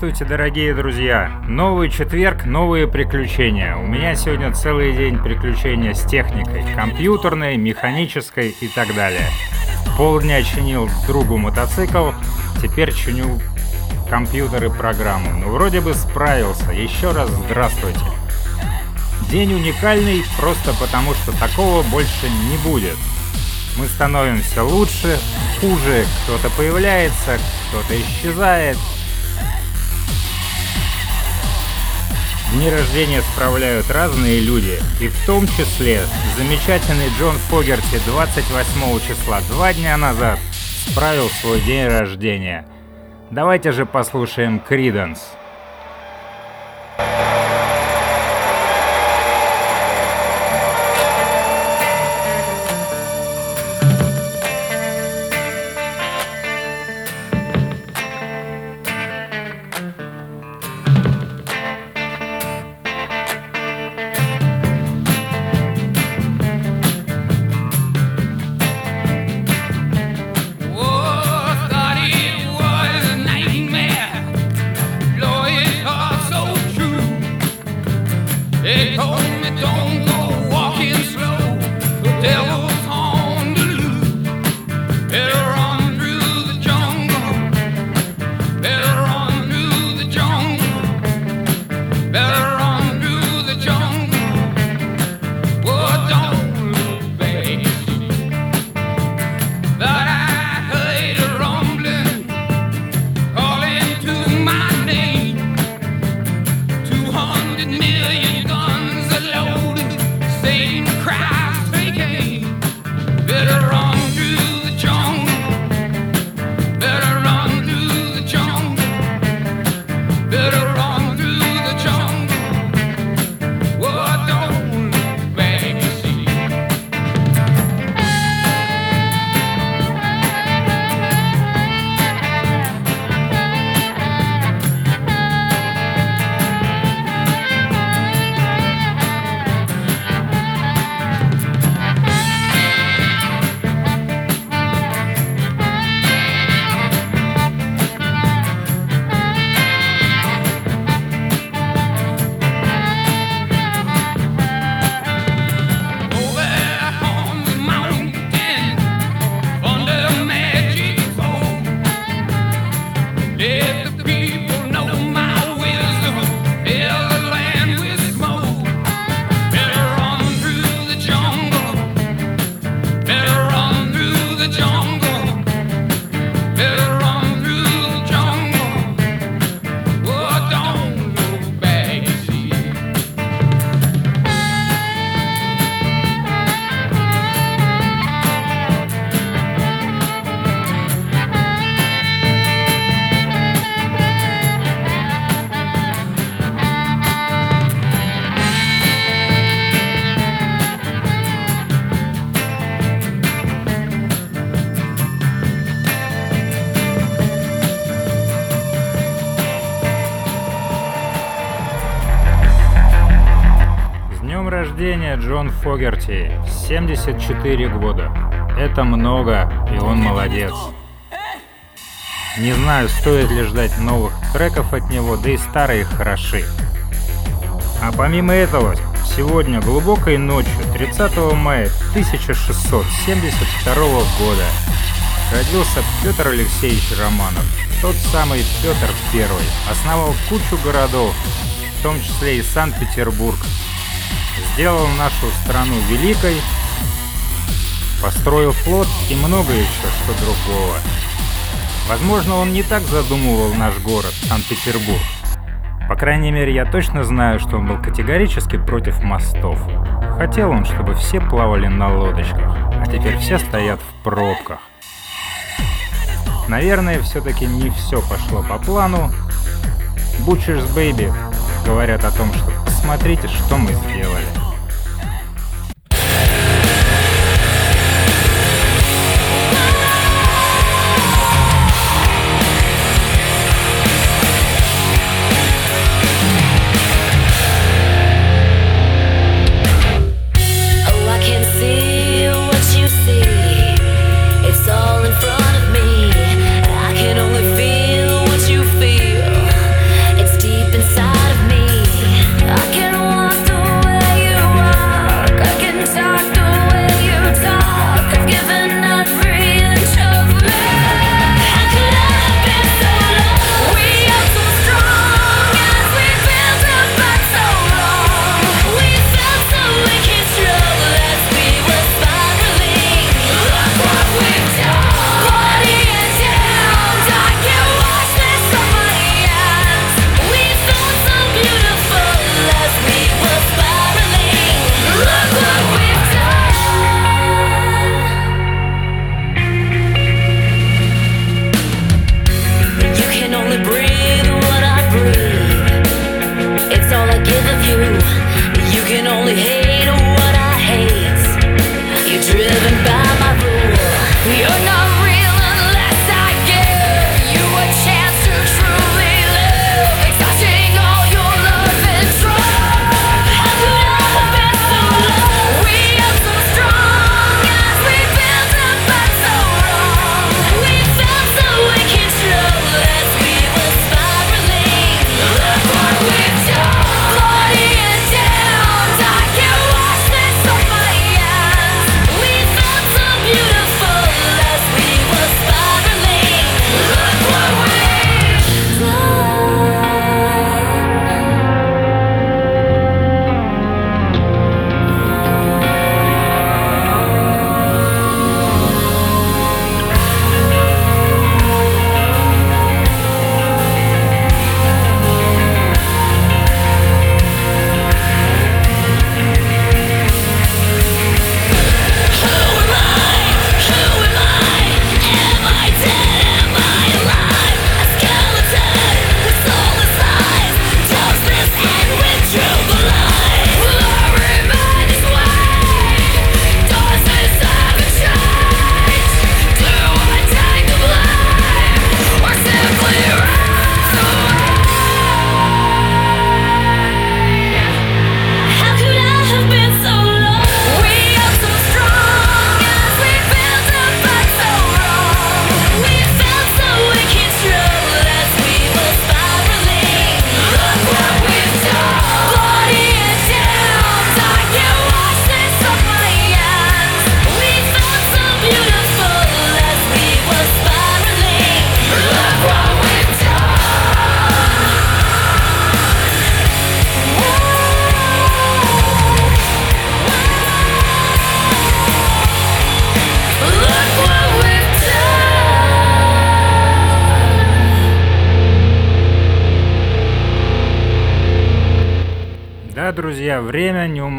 Здравствуйте, дорогие друзья! Новый четверг, новые приключения. У меня сегодня целый день приключения с техникой. Компьютерной, механической и так далее. Полдня чинил другу мотоцикл, теперь чиню компьютер и программу. Ну, вроде бы справился. Еще раз здравствуйте. День уникальный просто потому, что такого больше не будет. Мы становимся лучше, хуже, кто-то появляется, кто-то исчезает, Дни рождения справляют разные люди, и в том числе замечательный Джон Фогерти 28 числа, два дня назад, справил свой день рождения. Давайте же послушаем Криденс. рождения Фогерти, 74 года. Это много, и он молодец. Не знаю, стоит ли ждать новых треков от него, да и старые хороши. А помимо этого, сегодня глубокой ночью, 30 мая 1672 года, родился Петр Алексеевич Романов. Тот самый Петр I основал кучу городов, в том числе и Санкт-Петербург. Сделал нашу страну великой, построил флот и много еще что другого. Возможно, он не так задумывал наш город, Санкт-Петербург. По крайней мере, я точно знаю, что он был категорически против мостов. Хотел он, чтобы все плавали на лодочках, а теперь все стоят в пробках. Наверное, все-таки не все пошло по плану. Butcher's Baby говорят о том, что посмотрите, что мы сделали.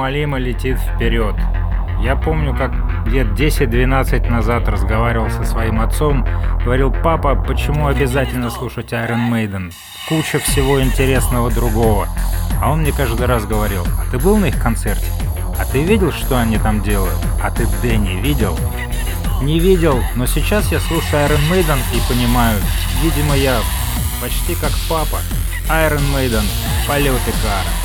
Неумолимо летит вперед. Я помню, как лет 10-12 назад разговаривал со своим отцом, говорил, папа, почему обязательно слушать Iron Maiden? Куча всего интересного другого. А он мне каждый раз говорил, а ты был на их концерте? А ты видел, что они там делают? А ты Дэнни видел? Не видел, но сейчас я слушаю Iron Maiden и понимаю, видимо я почти как папа. Iron Maiden, полеты кара.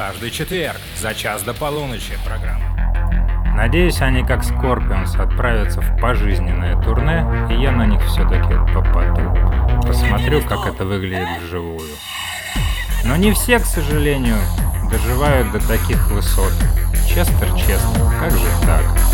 Каждый четверг за час до полуночи программа. Надеюсь, они как Scorpions отправятся в пожизненное турне, и я на них все-таки попаду. Посмотрю, как это выглядит вживую. Но не все, к сожалению, доживают до таких высот. Честер Честер, как же так?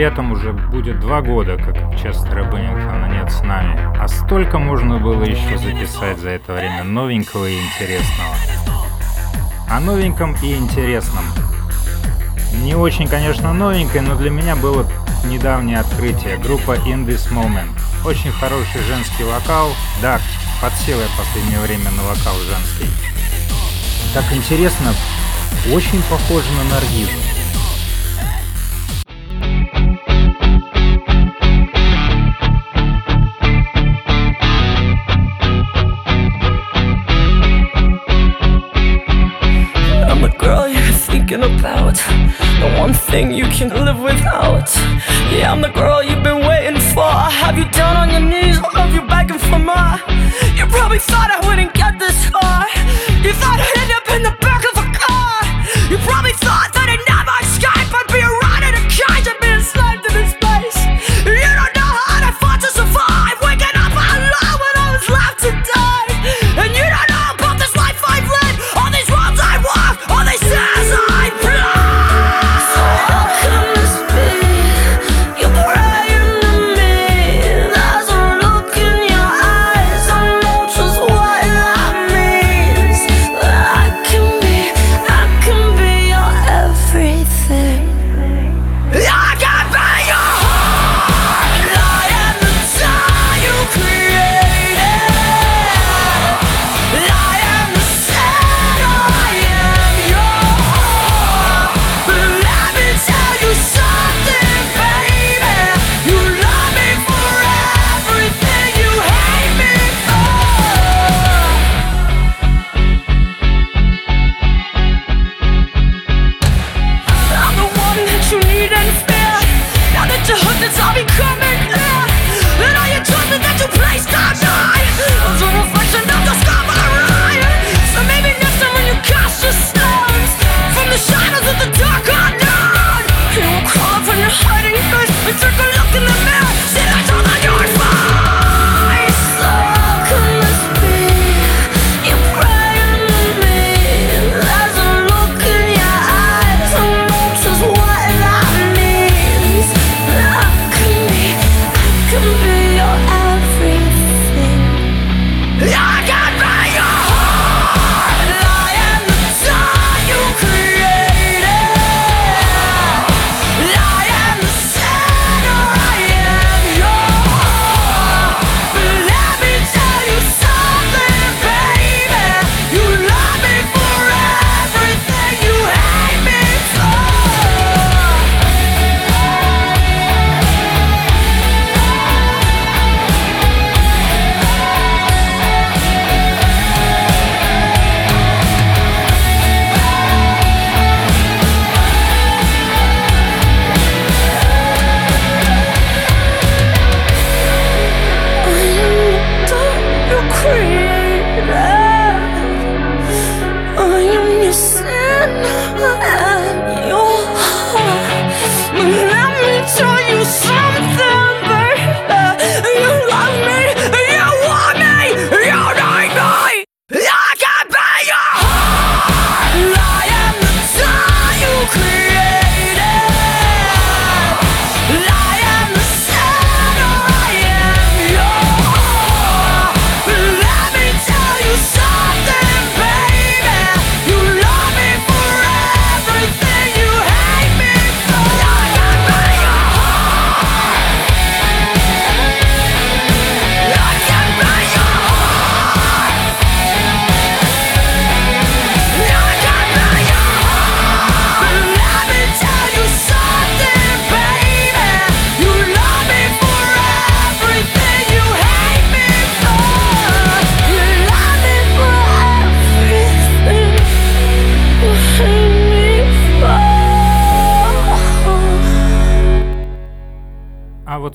Летом уже будет два года, как Честера Беннингтона нет с нами. А столько можно было еще записать за это время новенького и интересного. О новеньком и интересном. Не очень, конечно, новенькое, но для меня было недавнее открытие. Группа In This Moment. Очень хороший женский вокал. Да, подсел я в последнее время на вокал женский. Так интересно, очень похоже на Наргизу. About. The one thing you can live without. Yeah, I'm the girl you've been waiting for. I have you down on your knees, I love you begging for more You probably thought I wouldn't get this far. You thought I'd end up in the back of a car. You probably thought that I'd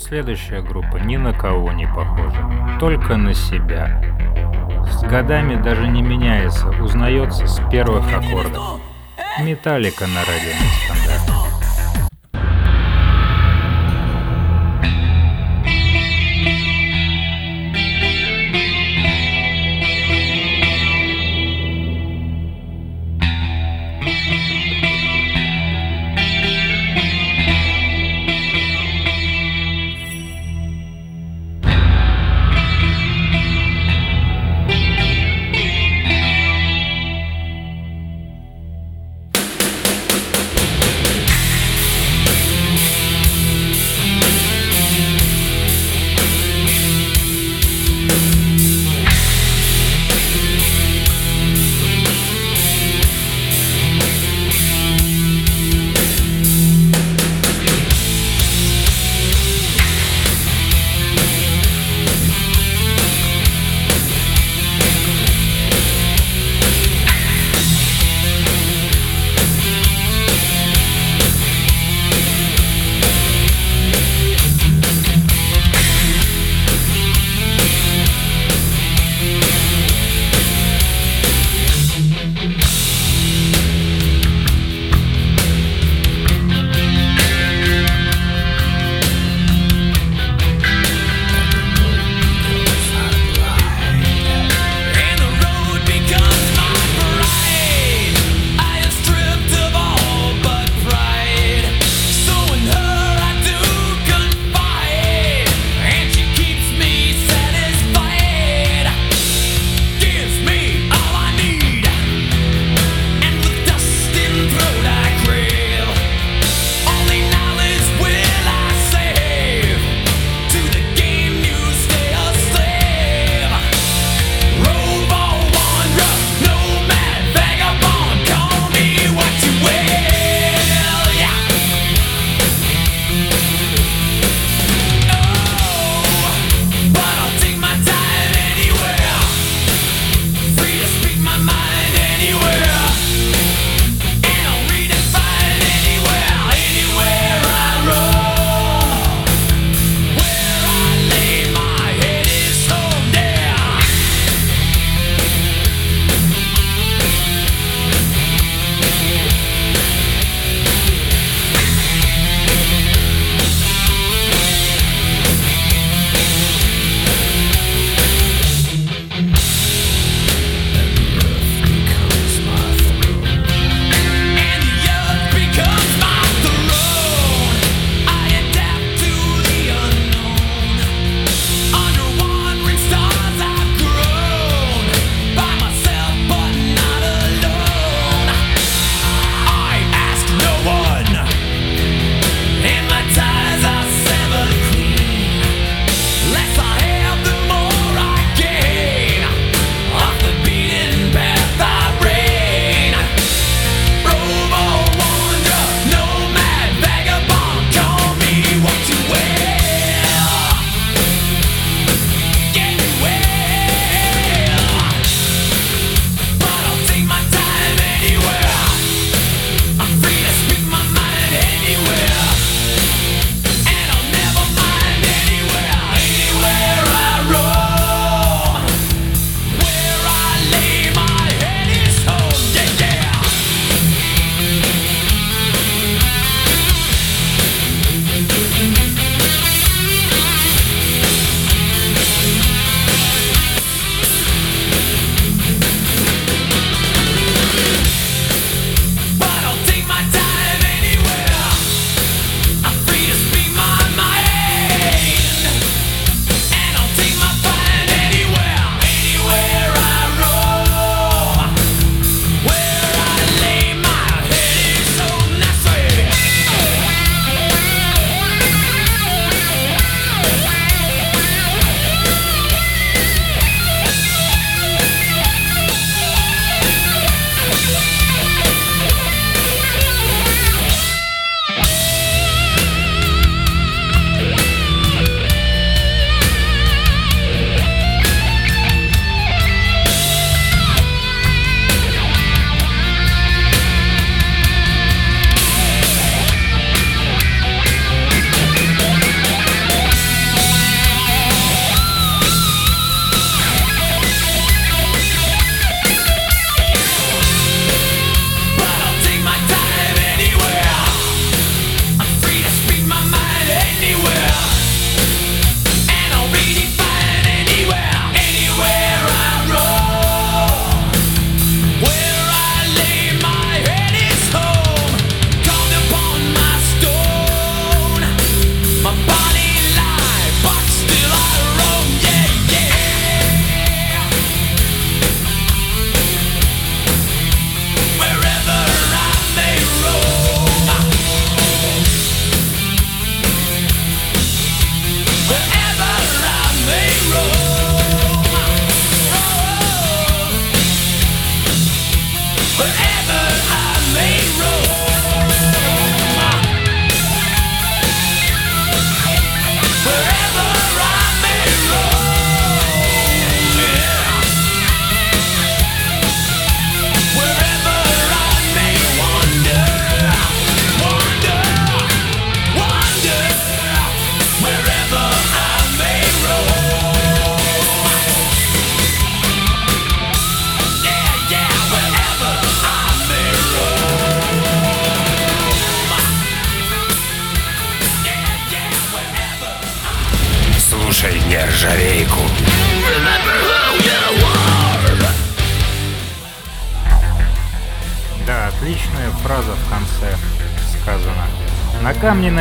следующая группа ни на кого не похожа, только на себя. С годами даже не меняется, узнается с первых аккордов. Металлика на радио нестандарт.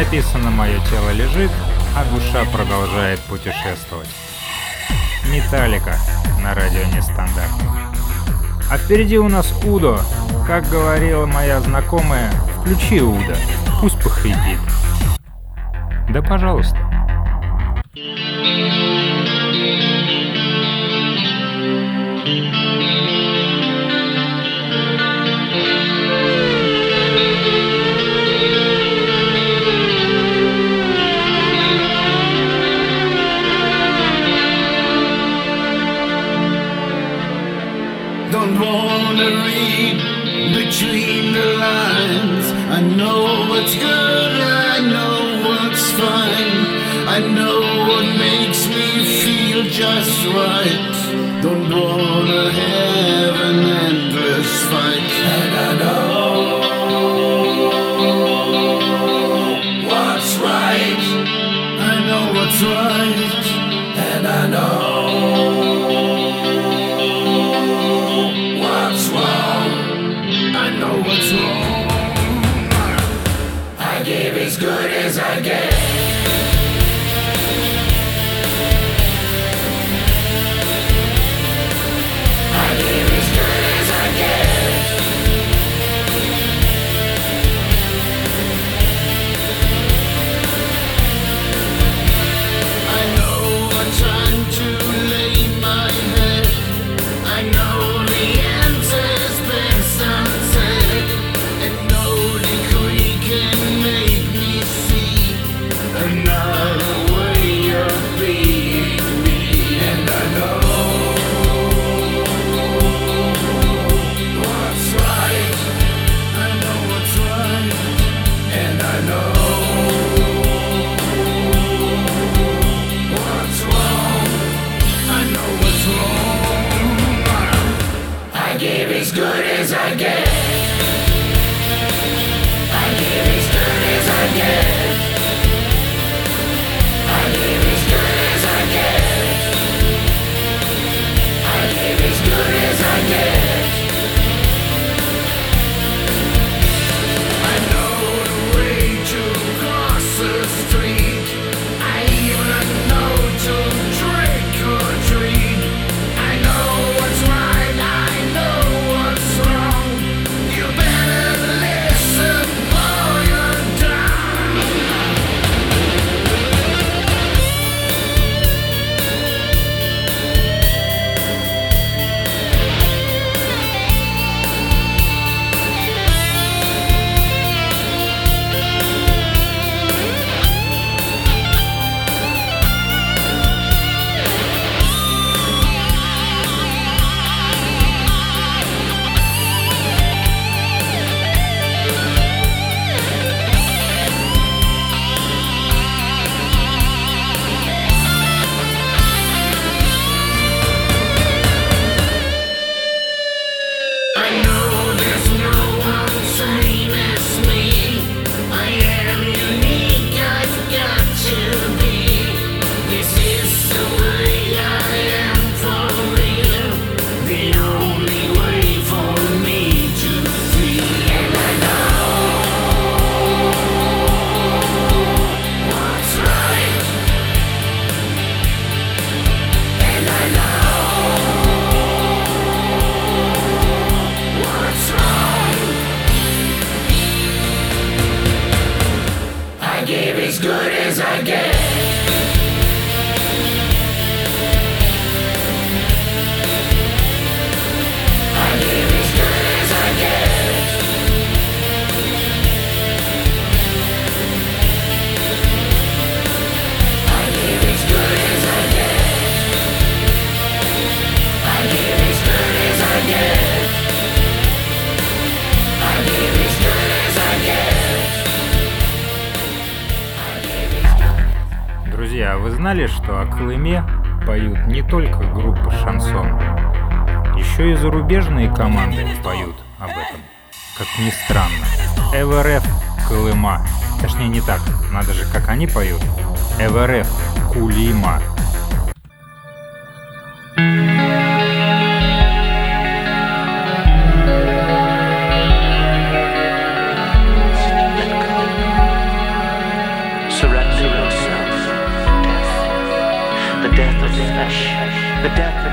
Написано «Мое тело лежит, а душа продолжает путешествовать». Металлика на радио Нестандарт. А впереди у нас Удо. Как говорила моя знакомая, включи Удо, пусть похрипит. Да пожалуйста. right. местные команды поют об этом. Как ни странно. ЭВРФ Колыма. Точнее не так, надо же, как они поют. ЭВРФ Кулима. The death of flesh. The death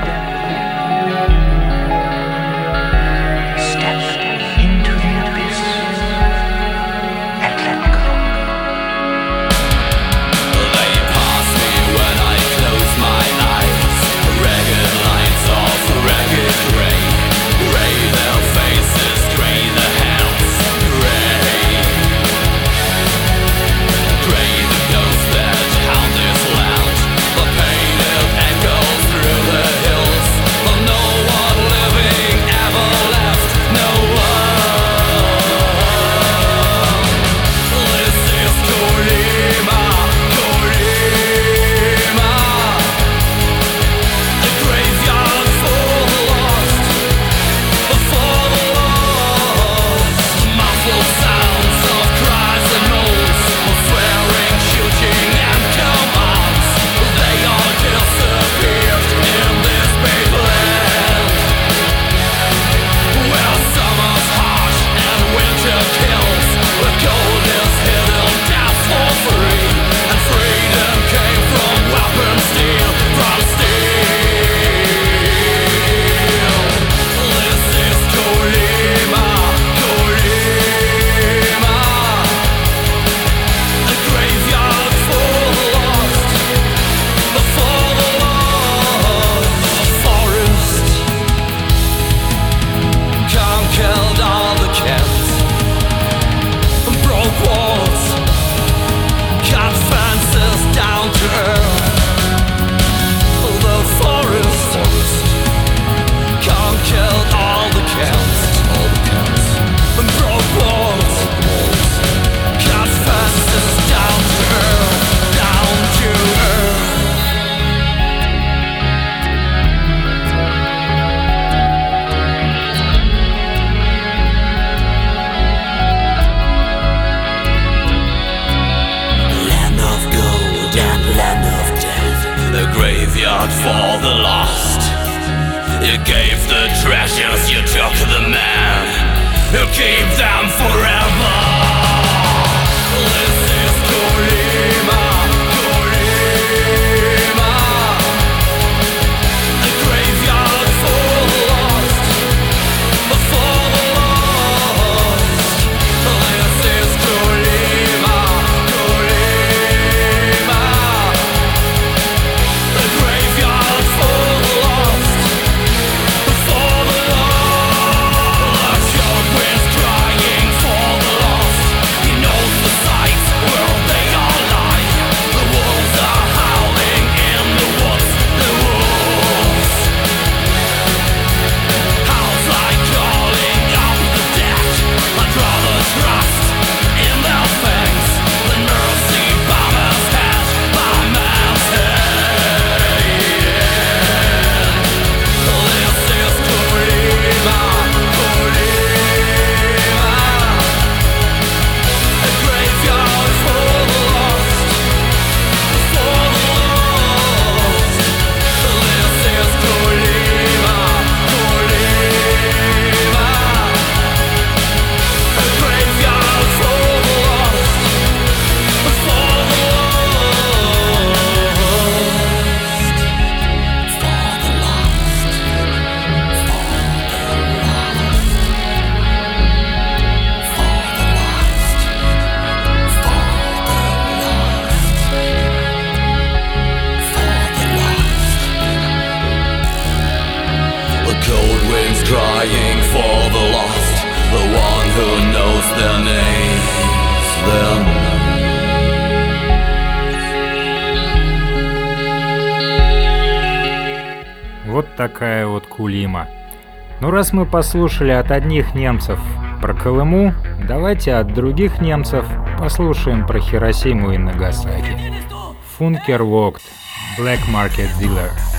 Раз мы послушали от одних немцев про Колыму, давайте от других немцев послушаем про Хиросиму и Нагасаки. Функер Вокт, Black Market Dealer.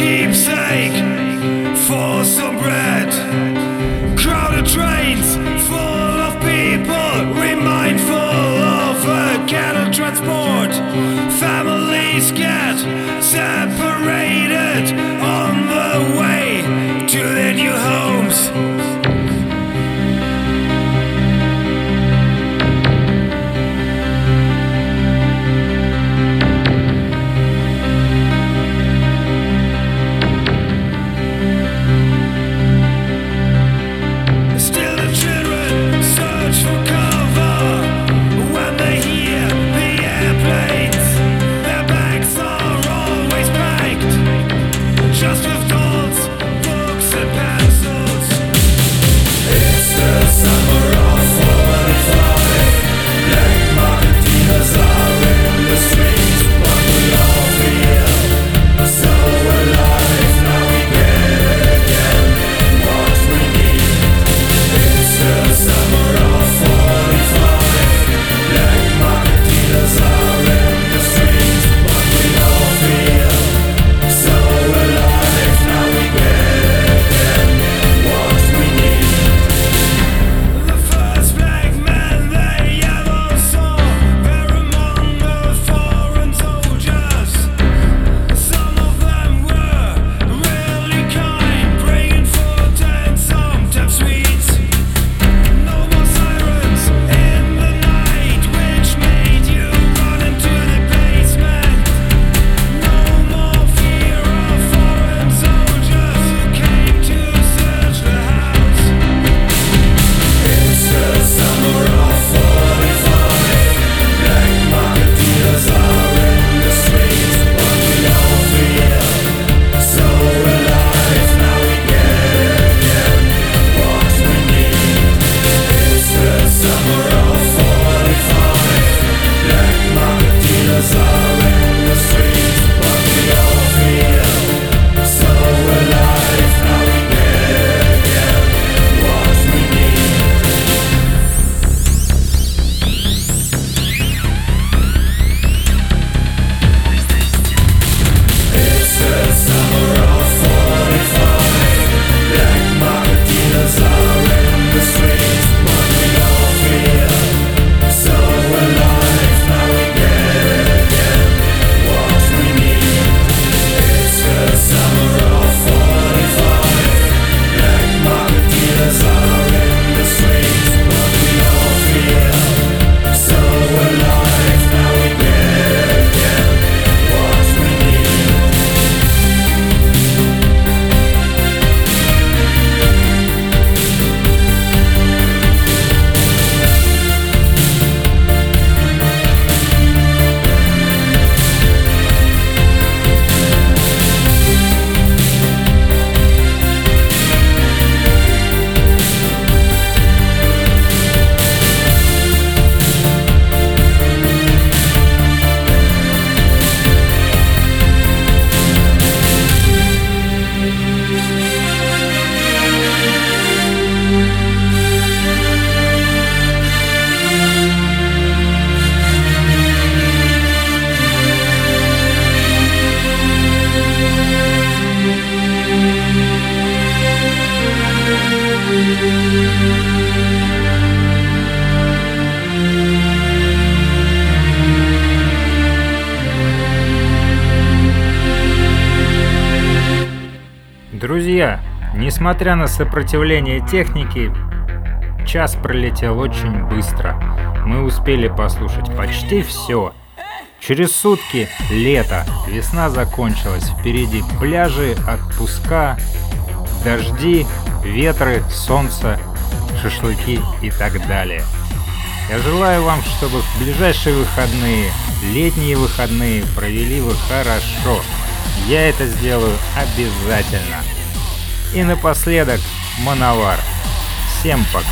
keepsake for some bread. Друзья, несмотря на сопротивление техники, час пролетел очень быстро. Мы успели послушать почти все. Через сутки лето, весна закончилась, впереди пляжи, отпуска, дожди, ветры, солнце, шашлыки и так далее. Я желаю вам, чтобы в ближайшие выходные, летние выходные провели вы хорошо. Я это сделаю обязательно. И напоследок, Мановар. Всем пока.